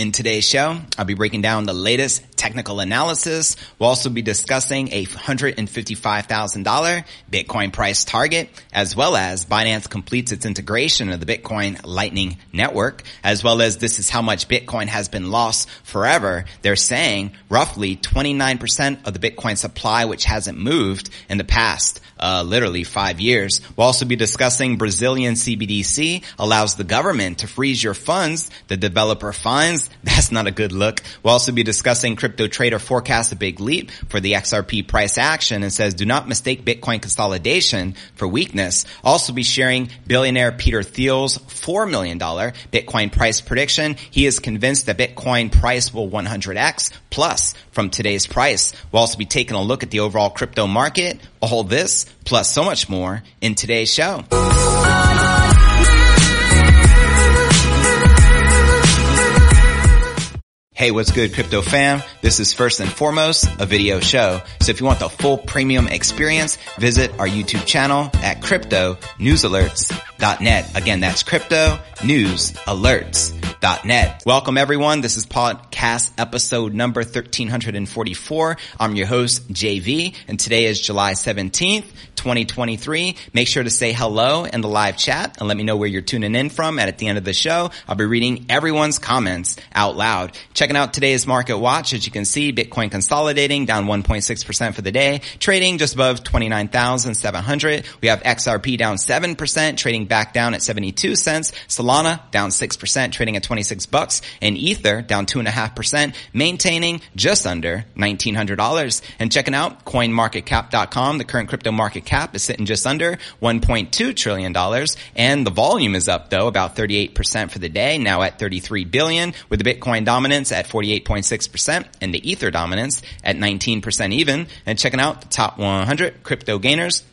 In today's show, I'll be breaking down the latest technical analysis. We'll also be discussing a $155,000 Bitcoin price target, as well as Binance completes its integration of the Bitcoin Lightning Network, as well as this is how much Bitcoin has been lost forever. They're saying roughly 29% of the Bitcoin supply, which hasn't moved in the past, uh, literally five years. We'll also be discussing Brazilian CBDC allows the government to freeze your funds. The developer finds that's not a good look. We'll also be discussing crypto trader forecasts a big leap for the XRP price action and says do not mistake Bitcoin consolidation for weakness. Also be sharing billionaire Peter Thiel's $4 million Bitcoin price prediction. He is convinced that Bitcoin price will 100x plus from today's price. We'll also be taking a look at the overall crypto market, all this plus so much more in today's show. Hey, what's good, crypto fam? This is first and foremost a video show. So if you want the full premium experience, visit our YouTube channel at cryptonewsalerts.net. Again, that's cryptonewsalerts.net. Welcome everyone. This is podcast episode number 1344. I'm your host, JV, and today is July 17th, 2023. Make sure to say hello in the live chat and let me know where you're tuning in from. And at the end of the show, I'll be reading everyone's comments out loud. Checking out today's market watch. As you can see, Bitcoin consolidating down 1.6% for the day, trading just above 29,700. We have XRP down 7%, trading back down at 72 cents. Solana down 6%, trading at 26 bucks. And Ether down 2.5%, maintaining just under $1,900. And checking out coinmarketcap.com, the current crypto market cap is sitting just under $1.2 trillion. And the volume is up though about 38% for the day, now at 33 billion with the Bitcoin dominance at 48.6% and the Ether dominance at 19% even. And checking out the top 100 crypto gainers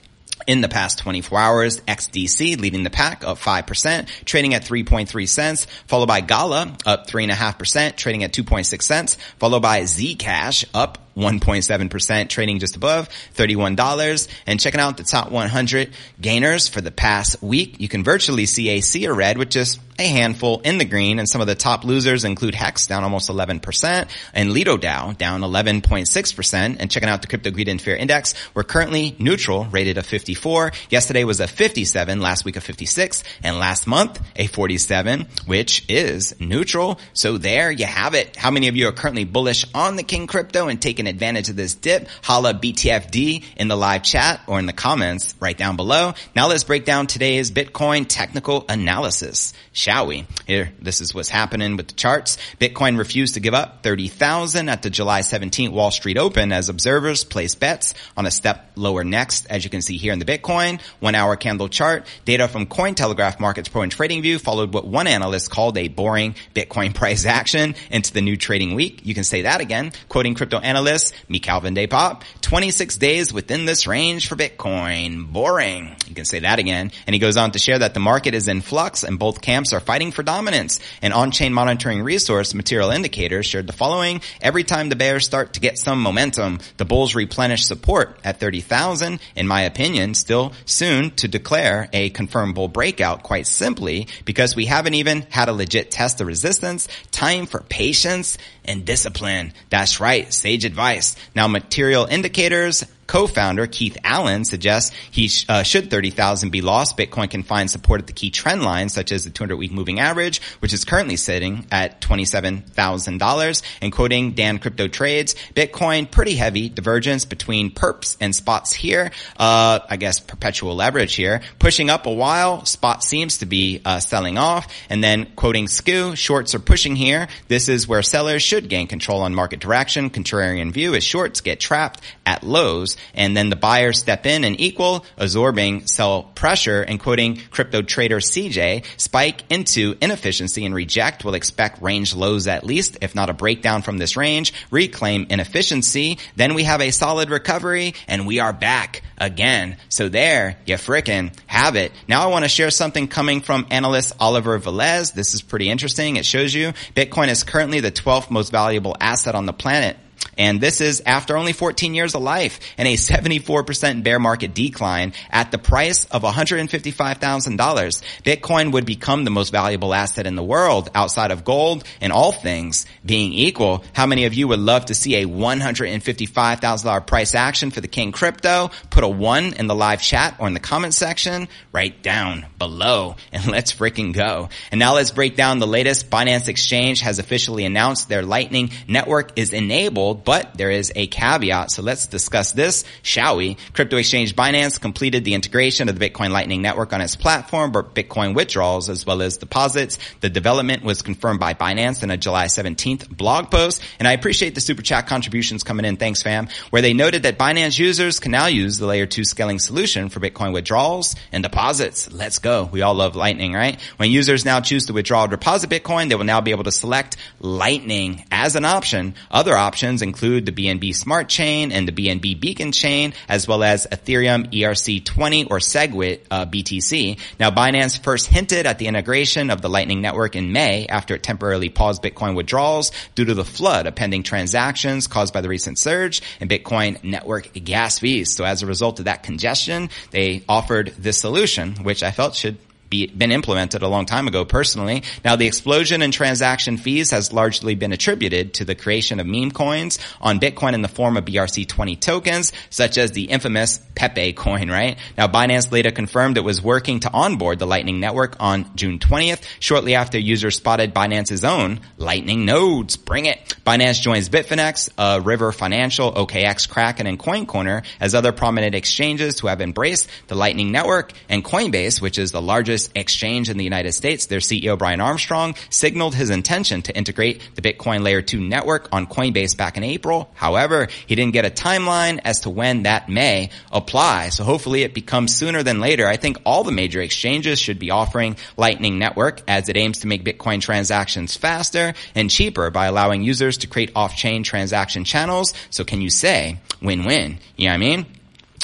in the past 24 hours, XDC leading the pack up 5%, trading at 3.3 cents, followed by Gala up 3.5%, trading at 2.6 cents, followed by Zcash up 1.7%, trading just above $31. And checking out the top 100 gainers for the past week, you can virtually see a sea of red with just a handful in the green. And some of the top losers include Hex down almost 11% and Lido DAO down 11.6%. And checking out the Crypto Greed and Fear Index, we're currently neutral, rated a 54. Yesterday was a 57, last week a 56, and last month a 47, which is neutral. So there you have it. How many of you are currently bullish on the King Crypto and taking advantage of this dip, holla BTFD in the live chat or in the comments right down below. Now let's break down today's Bitcoin technical analysis, shall we? Here, this is what's happening with the charts. Bitcoin refused to give up 30,000 at the July 17th Wall Street Open as observers place bets on a step lower next, as you can see here in the Bitcoin one hour candle chart. Data from Cointelegraph Markets Pro and Trading View followed what one analyst called a boring Bitcoin price action into the new trading week. You can say that again, quoting crypto analyst Michaël van de Poppe. 26 days within this range for Bitcoin. Boring. You can say that again. And he goes on to share that the market is in flux and both camps are fighting for dominance. An on-chain monitoring resource, Material Indicators, shared the following. Every time the bears start to get some momentum, the bulls replenish support at 30,000. In my opinion, still soon to declare a confirmed bull breakout quite simply because we haven't even had a legit test of resistance. Time for patience and discipline. That's right. Sage advice. Now material indicators co-founder Keith Alan suggests he sh- uh, should 30,000 be lost, Bitcoin can find support at the key trend lines such as the 200 week moving average, which is currently sitting at $27,000. And quoting Dan Crypto Trades, Bitcoin pretty heavy divergence between perps and spots here. Uh, I guess perpetual leverage here, pushing up a while. Spot seems to be uh, selling off, and then quoting Skew, shorts are pushing here. This is where sellers should gain control on market direction. Contrarian view as shorts get trapped at lows, and then the buyers step in and equal, absorbing sell pressure. And quoting crypto trader CJ, spike into inefficiency and reject will expect range lows at least, if not a breakdown from this range. Reclaim inefficiency. Then we have a solid recovery, and we are back again. So there, you frickin' have it. Now I want to share something coming from analyst Oliver Velez. This is pretty interesting. It shows you Bitcoin is currently the 12th most valuable asset on the planet. And this is after only 14 years of life and a 74% bear market decline at the price of $155,000. Bitcoin would become the most valuable asset in the world outside of gold and all things being equal. How many of you would love to see a $155,000 price action for the King crypto? Put a one in the live chat or in the comment section right down below and let's freaking go. And now let's break down the latest. Binance Exchange has officially announced their Lightning network is enabled but there is a caveat. So let's discuss this, shall we? Crypto exchange Binance completed the integration of the Bitcoin Lightning Network on its platform, for Bitcoin withdrawals as well as deposits. The development was confirmed by Binance in a July 17th blog post. And I appreciate the super chat contributions coming in. Thanks, fam. Where they noted that Binance users can now use the layer two scaling solution for Bitcoin withdrawals and deposits. Let's go. We all love Lightning, right? When users now choose to withdraw or deposit Bitcoin, they will now be able to select Lightning as an option. Other options include the BNB Smart Chain and the BNB Beacon Chain, as well as Ethereum ERC20 or SegWit uh, BTC. Now, Binance first hinted at the integration of the Lightning Network in May after it temporarily paused Bitcoin withdrawals due to the flood of pending transactions caused by the recent surge in Bitcoin network gas fees. So as a result of that congestion, they offered this solution, which I felt should be, been implemented a long time ago personally. Now the explosion in transaction fees has largely been attributed to the creation of meme coins on Bitcoin in the form of BRC20 tokens, such as the infamous Pepe coin, right? Now Binance later confirmed it was working to onboard the Lightning Network on June 20th, shortly after users spotted Binance's own Lightning nodes. Bring it. Binance joins Bitfinex, uh, River Financial, OKX, Kraken, and CoinCorner as other prominent exchanges who have embraced the Lightning Network and Coinbase, which is the largest largest exchange in the United States, their CEO Brian Armstrong signaled his intention to integrate the Bitcoin layer 2 network on Coinbase back in April. However, he didn't get a timeline as to when that may apply. So hopefully it becomes sooner than later. I think all the major exchanges should be offering Lightning Network as it aims to make Bitcoin transactions faster and cheaper by allowing users to create off-chain transaction channels. So can you say win-win? You know what I mean?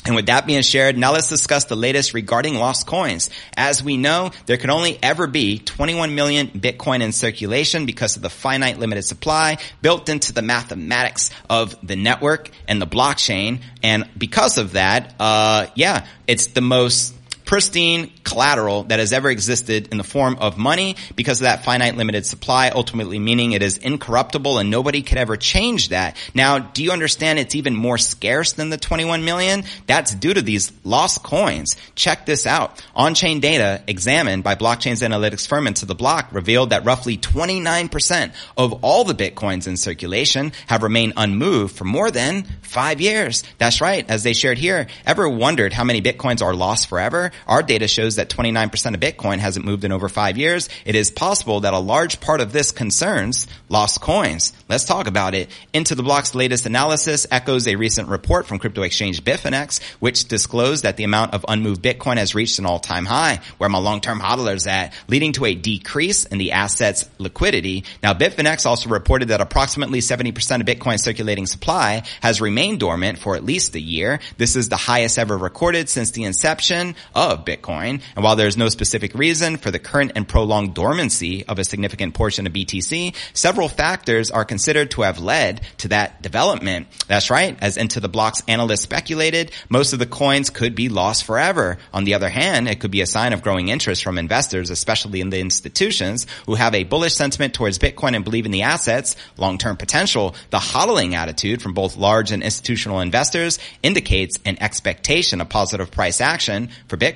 And with that being shared, now let's discuss the latest regarding lost coins. As we know, there can only ever be 21 million Bitcoin in circulation because of the finite limited supply built into the mathematics of the network and the blockchain. And because of that, uh, yeah, it's the most pristine collateral that has ever existed in the form of money because of that finite limited supply, ultimately meaning it is incorruptible and nobody could ever change that. Now, do you understand it's even more scarce than the 21 million? That's due to these lost coins. Check this out. On-chain data examined by blockchain's analytics firm IntoTheBlock revealed that roughly 29% of all the bitcoins in circulation have remained unmoved for more than five years. That's right. As they shared here, ever wondered how many bitcoins are lost forever? Our data shows that 29% of Bitcoin hasn't moved in over five years. It is possible that a large part of this concerns lost coins. Let's talk about it. IntoTheBlock's latest analysis echoes a recent report from crypto exchange Bitfinex, which disclosed that the amount of unmoved Bitcoin has reached an all-time high, where my long-term hodlers at, leading to a decrease in the asset's liquidity. Now, Bitfinex also reported that approximately 70% of Bitcoin circulating supply has remained dormant for at least a year. This is the highest ever recorded since the inception of of Bitcoin. And while there's no specific reason for the current and prolonged dormancy of a significant portion of BTC, several factors are considered to have led to that development. That's right. As IntoTheBlock's analysts speculated, most of the coins could be lost forever. On the other hand, it could be a sign of growing interest from investors, especially in the institutions who have a bullish sentiment towards Bitcoin and believe in the assets long-term potential. The hodling attitude from both large and institutional investors indicates an expectation of positive price action for Bitcoin,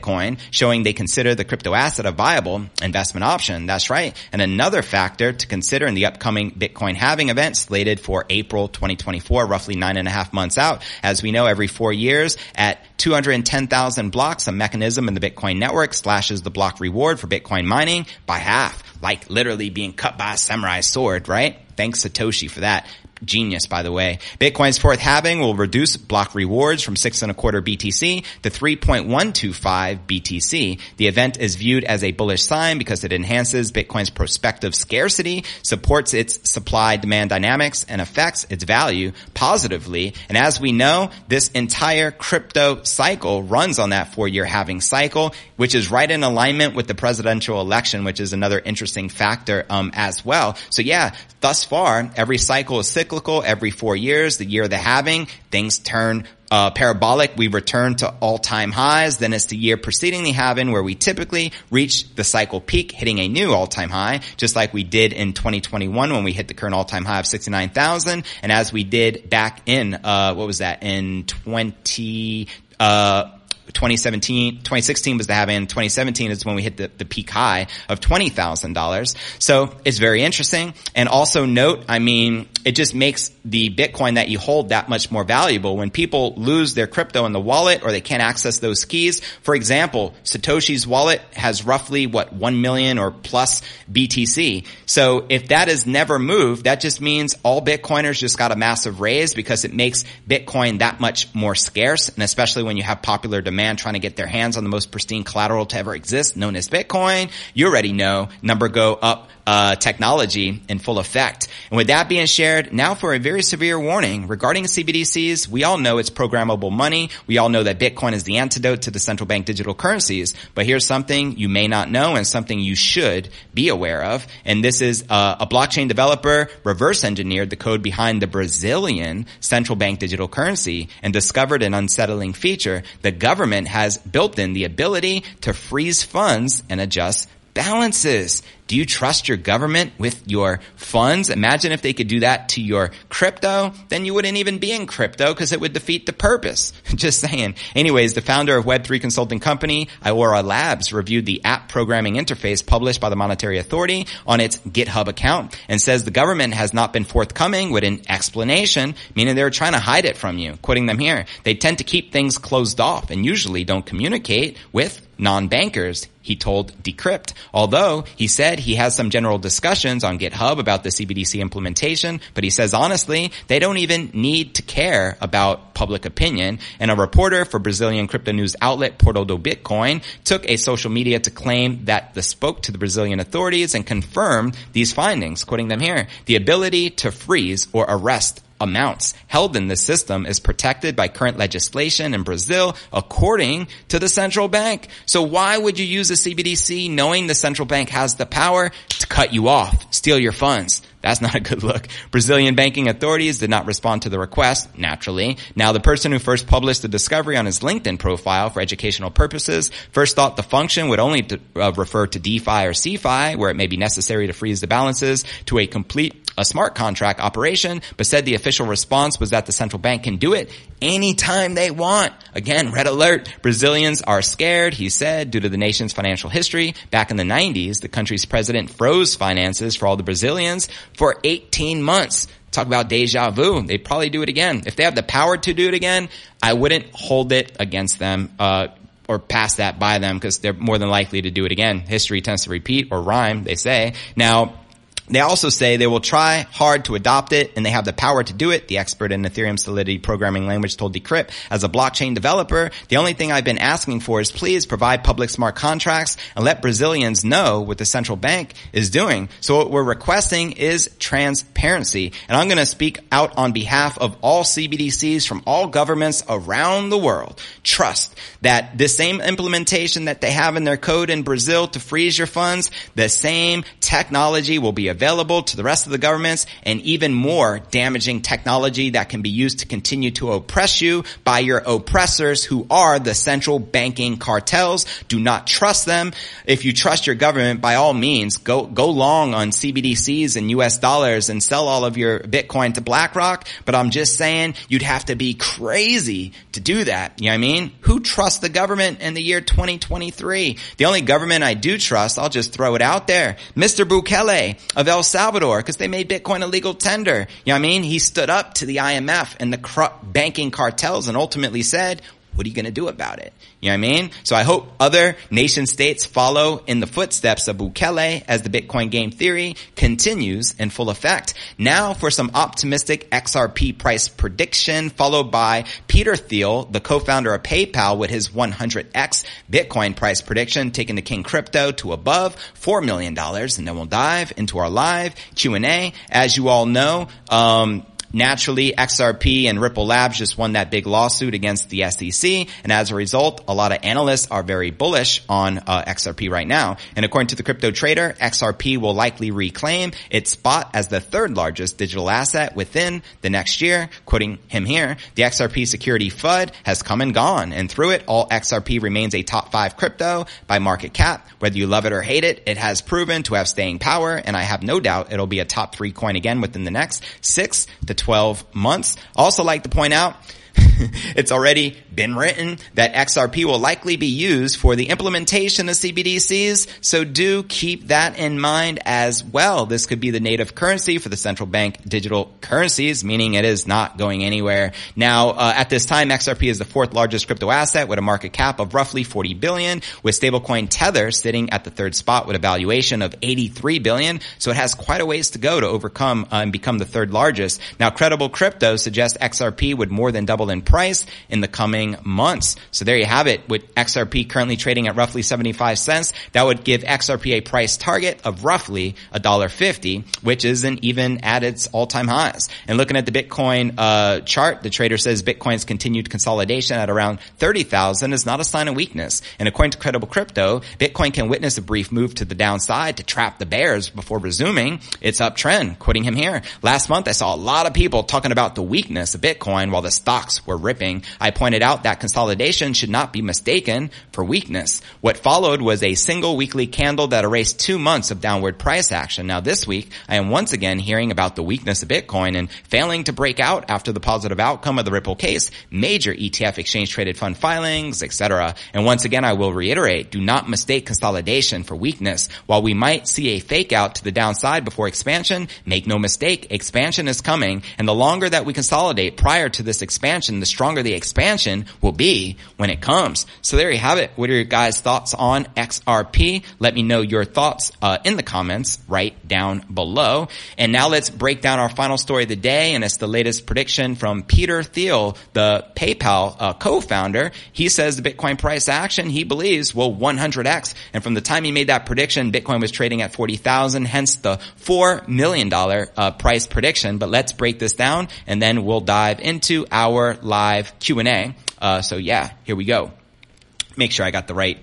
showing they consider the crypto asset a viable investment option. That's right. And another factor to consider in the upcoming Bitcoin halving event slated for April 2024, roughly nine and a half months out. As we know, every four years at 210,000 blocks, a mechanism in the Bitcoin network slashes the block reward for Bitcoin mining by half, like literally being cut by a samurai sword, right? Thanks Satoshi for that. Genius, by the way. Bitcoin's fourth halving will reduce block rewards from six and a quarter BTC to 3.125 BTC. The event is viewed as a bullish sign because it enhances Bitcoin's prospective scarcity, supports its supply demand dynamics, and affects its value positively. And as we know, this entire crypto cycle runs on that four year halving cycle, which is right in alignment with the presidential election, which is another interesting factor, um, as well. So yeah, thus far, every cycle is cyclical. Every four years, the year of the halving, things turn uh, parabolic, we return to all-time highs. Then it's the year preceding the halving where we typically reach the cycle peak, hitting a new all-time high, just like we did in 2021 when we hit the current all-time high of 69,000. And as we did back in, uh, what was that, in 20, uh, 2017, 2016 was the halving. 2017 is when we hit the, the peak high of $20,000. So it's very interesting. And also note, I mean, it just makes the Bitcoin that you hold that much more valuable. When people lose their crypto in the wallet or they can't access those keys, for example, Satoshi's wallet has roughly what 1 million or plus BTC. So if that is never moved, that just means all Bitcoiners just got a massive raise because it makes Bitcoin that much more scarce. And especially when you have popular demand trying to get their hands on the most pristine collateral to ever exist, known as Bitcoin, you already know. Number go up uh, technology in full effect. And with that being shared, now for a very severe warning regarding CBDCs. We all know it's programmable money. We all know that Bitcoin is the antidote to the central bank digital currencies. But here's something you may not know and something you should be aware of. And this is uh, a blockchain developer reverse engineered the code behind the Brazilian central bank digital currency and discovered an unsettling feature. The government has built in the ability to freeze funds and adjust balances. Do you trust your government with your funds? Imagine if they could do that to your crypto, then you wouldn't even be in crypto because it would defeat the purpose. Just saying. Anyways, the founder of Web3 consulting company, Iora Labs, reviewed the app programming interface published by the Monetary Authority on its GitHub account and says the government has not been forthcoming with an explanation, meaning they're trying to hide it from you. Quoting them here. They tend to keep things closed off and usually don't communicate with non-bankers, he told Decrypt. Although he said he has some general discussions on GitHub about the CBDC implementation, but he says honestly, they don't even need to care about public opinion. And a reporter for Brazilian crypto news outlet Portal do Bitcoin took a social media to claim that the spoke to the Brazilian authorities and confirmed these findings, quoting them here. The ability to freeze or arrest amounts held in this system is protected by current legislation in Brazil according to the central bank. So why would you use a CBDC knowing the central bank has the power to cut you off, steal your funds? That's not a good look. Brazilian banking authorities did not respond to the request, naturally. Now, the person who first published the discovery on his LinkedIn profile for educational purposes first thought the function would only uh, refer to DeFi or CeFi, where it may be necessary to freeze the balances to a complete a smart contract operation, but said the official response was that the central bank can do it anytime they want. Again, red alert. Brazilians are scared, he said, due to the nation's financial history. Back in the 90s, the country's president froze finances for all the Brazilians for 18 months. Talk about deja vu. They'd probably do it again. If they have the power to do it again, I wouldn't hold it against them, uh, or pass that by them because they're more than likely to do it again. History tends to repeat or rhyme, they say. Now, They also say they will try hard to adopt it and they have the power to do it. The expert in Ethereum Solidity programming language told Decrypt, as a blockchain developer, the only thing I've been asking for is please provide public smart contracts and let Brazilians know what the central bank is doing. So what we're requesting is transparency. And I'm going to speak out on behalf of all CBDCs from all governments around the world. Trust that the same implementation that they have in their code in Brazil to freeze your funds, the same technology will be available to the rest of the governments and even more damaging technology that can be used to continue to oppress you by your oppressors who are the central banking cartels. Do not trust them. If you trust your government, by all means, go, go long on CBDCs and US dollars and sell all of your Bitcoin to BlackRock. But I'm just saying you'd have to be crazy to do that. You know what I mean? Who trusts the government in the year 2023? The only government I do trust, I'll just throw it out there. Mr. Bukele of El Salvador, because they made Bitcoin a legal tender. You know what I mean? He stood up to the IMF and the banking cartels and ultimately said, what are you going to do about it? You know what I mean? So I hope other nation states follow in the footsteps of Bukele as the Bitcoin game theory continues in full effect. Now for some optimistic XRP price prediction followed by Peter Thiel, the co-founder of PayPal with his 100x Bitcoin price prediction taking the King Crypto to above $4 million. And then we'll dive into our live Q&A. As you all know, um, Naturally, XRP and Ripple Labs just won that big lawsuit against the SEC, and as a result, a lot of analysts are very bullish on uh, XRP right now. And according to the crypto trader, XRP will likely reclaim its spot as the third largest digital asset within the next year. Quoting him here, the XRP security FUD has come and gone, and through it, all XRP remains a top five crypto by market cap. Whether you love it or hate it, it has proven to have staying power, and I have no doubt it'll be a top three coin again within the next six to 12 months. Also like to point out, it's already been written that XRP will likely be used for the implementation of CBDCs, so do keep that in mind as well. This could be the native currency for the central bank digital currencies, meaning it is not going anywhere. Now, uh, at this time, XRP is the fourth largest crypto asset with a market cap of roughly 40 billion, with stablecoin Tether sitting at the third spot with a valuation of 83 billion. So it has quite a ways to go to overcome uh, and become the third largest. Now, credible crypto suggests XRP would more than double in price in the coming months. So there you have it with XRP currently trading at roughly 75 cents. That would give XRP a price target of roughly $1.50, which isn't even at its all-time highs. And looking at the Bitcoin uh, chart, the trader says Bitcoin's continued consolidation at around 30,000 is not a sign of weakness. And according to Credible Crypto, Bitcoin can witness a brief move to the downside to trap the bears before resuming its uptrend. Quoting him here, last month I saw a lot of people talking about the weakness of Bitcoin while the stocks were ripping. I pointed out that consolidation should not be mistaken for weakness. What followed was a single weekly candle that erased two months of downward price action. Now this week, I am once again hearing about the weakness of Bitcoin and failing to break out after the positive outcome of the Ripple case, major ETF exchange traded fund filings, etc. And once again, I will reiterate, do not mistake consolidation for weakness. While we might see a fake out to the downside before expansion, make no mistake, expansion is coming. And the longer that we consolidate prior to this expansion, the stronger the expansion will be when it comes. So there you have it. What are your guys' thoughts on XRP? Let me know your thoughts uh, in the comments right down below. And now let's break down our final story of the day, and it's the latest prediction from Peter Thiel, the PayPal uh, co-founder. He says the Bitcoin price action he believes will 100x, and from the time he made that prediction, Bitcoin was trading at 40,000, hence the four million dollar uh, price prediction. But let's break this down, and then we'll dive into our live Q&A. Uh, so yeah, here we go. Make sure I got the right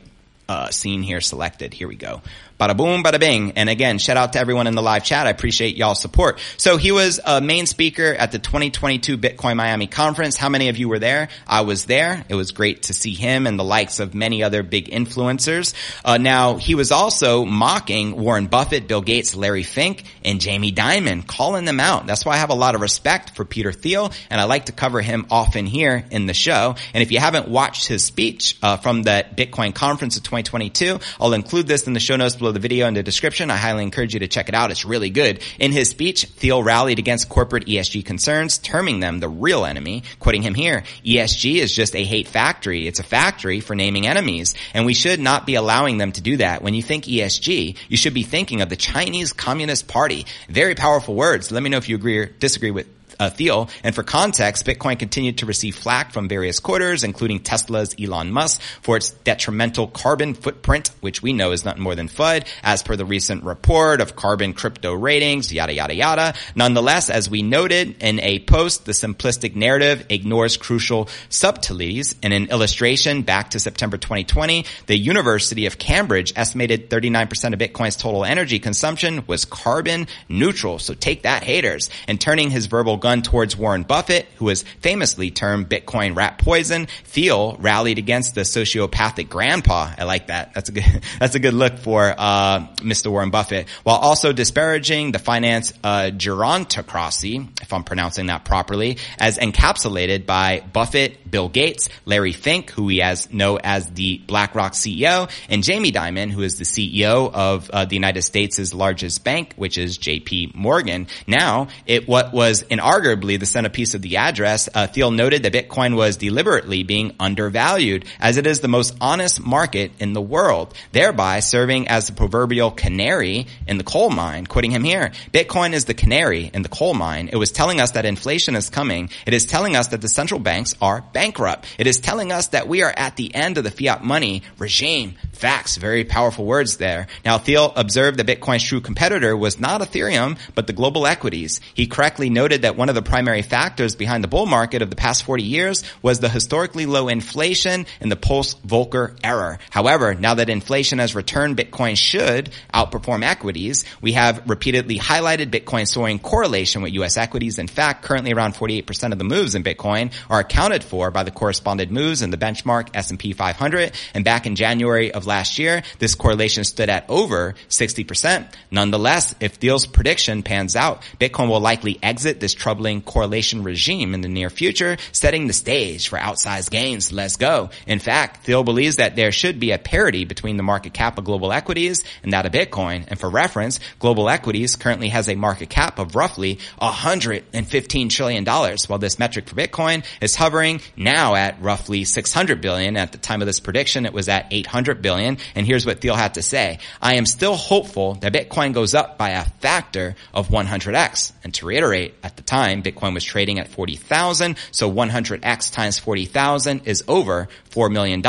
uh, scene here selected. Here we go. Bada boom, bada bing. And again, shout out to everyone in the live chat. I appreciate y'all's support. So he was a main speaker at the 2022 Bitcoin Miami conference. How many of you were there? I was there. It was great to see him and the likes of many other big influencers. Uh, now he was also mocking Warren Buffett, Bill Gates, Larry Fink, and Jamie Dimon, calling them out. That's why I have a lot of respect for Peter Thiel, and I like to cover him often here in the show. And if you haven't watched his speech uh, from the Bitcoin conference of 2022, I'll include this in the show notes below the video in the description. I highly encourage you to check it out. It's really good. In his speech, Thiel rallied against corporate ESG concerns, terming them the real enemy. Quoting him here, ESG is just a hate factory. It's a factory for naming enemies. And we should not be allowing them to do that. When you think ESG, you should be thinking of the Chinese Communist Party. Very powerful words. Let me know if you agree or disagree with uh, Thiel. And for context, Bitcoin continued to receive flack from various quarters, including Tesla's Elon Musk for its detrimental carbon footprint, which we know is nothing more than FUD, as per the recent report of carbon crypto ratings, yada, yada, yada. Nonetheless, as we noted in a post, the simplistic narrative ignores crucial subtleties. In an illustration back to September 2020, the University of Cambridge estimated 39% of Bitcoin's total energy consumption was carbon neutral. So take that haters. And turning his verbal gun towards Warren Buffett, who was famously termed Bitcoin rat poison. Thiel rallied against the sociopathic grandpa. I like that. That's a good, that's a good look for, uh, Mr. Warren Buffett, while also disparaging the finance, uh, gerontocracy, if I'm pronouncing that properly, as encapsulated by Buffett, Bill Gates, Larry Fink, who we as know as the BlackRock CEO, and Jamie Dimon, who is the CEO of uh, the United States' largest bank, which is JP Morgan. Now, it what was in arguably the centerpiece of the address, uh, Thiel noted that Bitcoin was deliberately being undervalued as it is the most honest market in the world, thereby serving as the proverbial canary in the coal mine. Quoting him here, Bitcoin is the canary in the coal mine. It was telling us that inflation is coming. It is telling us that the central banks are bankrupt. It is telling us that we are at the end of the fiat money regime. Facts, very powerful words there. Now, Thiel observed that Bitcoin's true competitor was not Ethereum, but the global equities. He correctly noted that one of the primary factors behind the bull market of the past 40 years was the historically low inflation and the post-Volcker error. However, now that inflation has returned, Bitcoin should outperform equities. We have repeatedly highlighted Bitcoin's soaring correlation with U.S. equities. In fact, currently around 48% of the moves in Bitcoin are accounted for by the corresponded moves in the benchmark S&P 500. And back in January of last year, this correlation stood at over 60%. Nonetheless, if Thiel's prediction pans out, Bitcoin will likely exit this troubling correlation regime in the near future, setting the stage for outsized gains. Let's go. In fact, Thiel believes that there should be a parity between the market cap of global equities and that of Bitcoin. And for reference, global equities currently has a market cap of roughly $115 trillion, while this metric for Bitcoin is hovering now at roughly 600 billion. At the time of this prediction, it was at 800 billion. And here's what Thiel had to say. I am still hopeful that Bitcoin goes up by a factor of 100x. And to reiterate, at the time, Bitcoin was trading at 40,000. So 100x times 40,000 is over $4 million.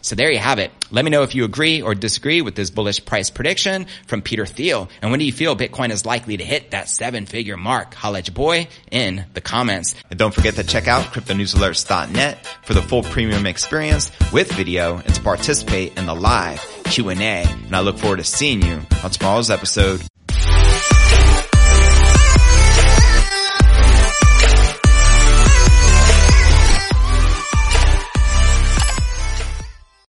So there you have it. Let me know if you agree or disagree with this bullish price prediction from Peter Thiel. And when do you feel Bitcoin is likely to hit that seven figure mark? Your boy in the comments. And don't forget to check out cryptonewsalerts.net for the full premium experience with video and to participate in the live Q&A. And I look forward to seeing you on tomorrow's episode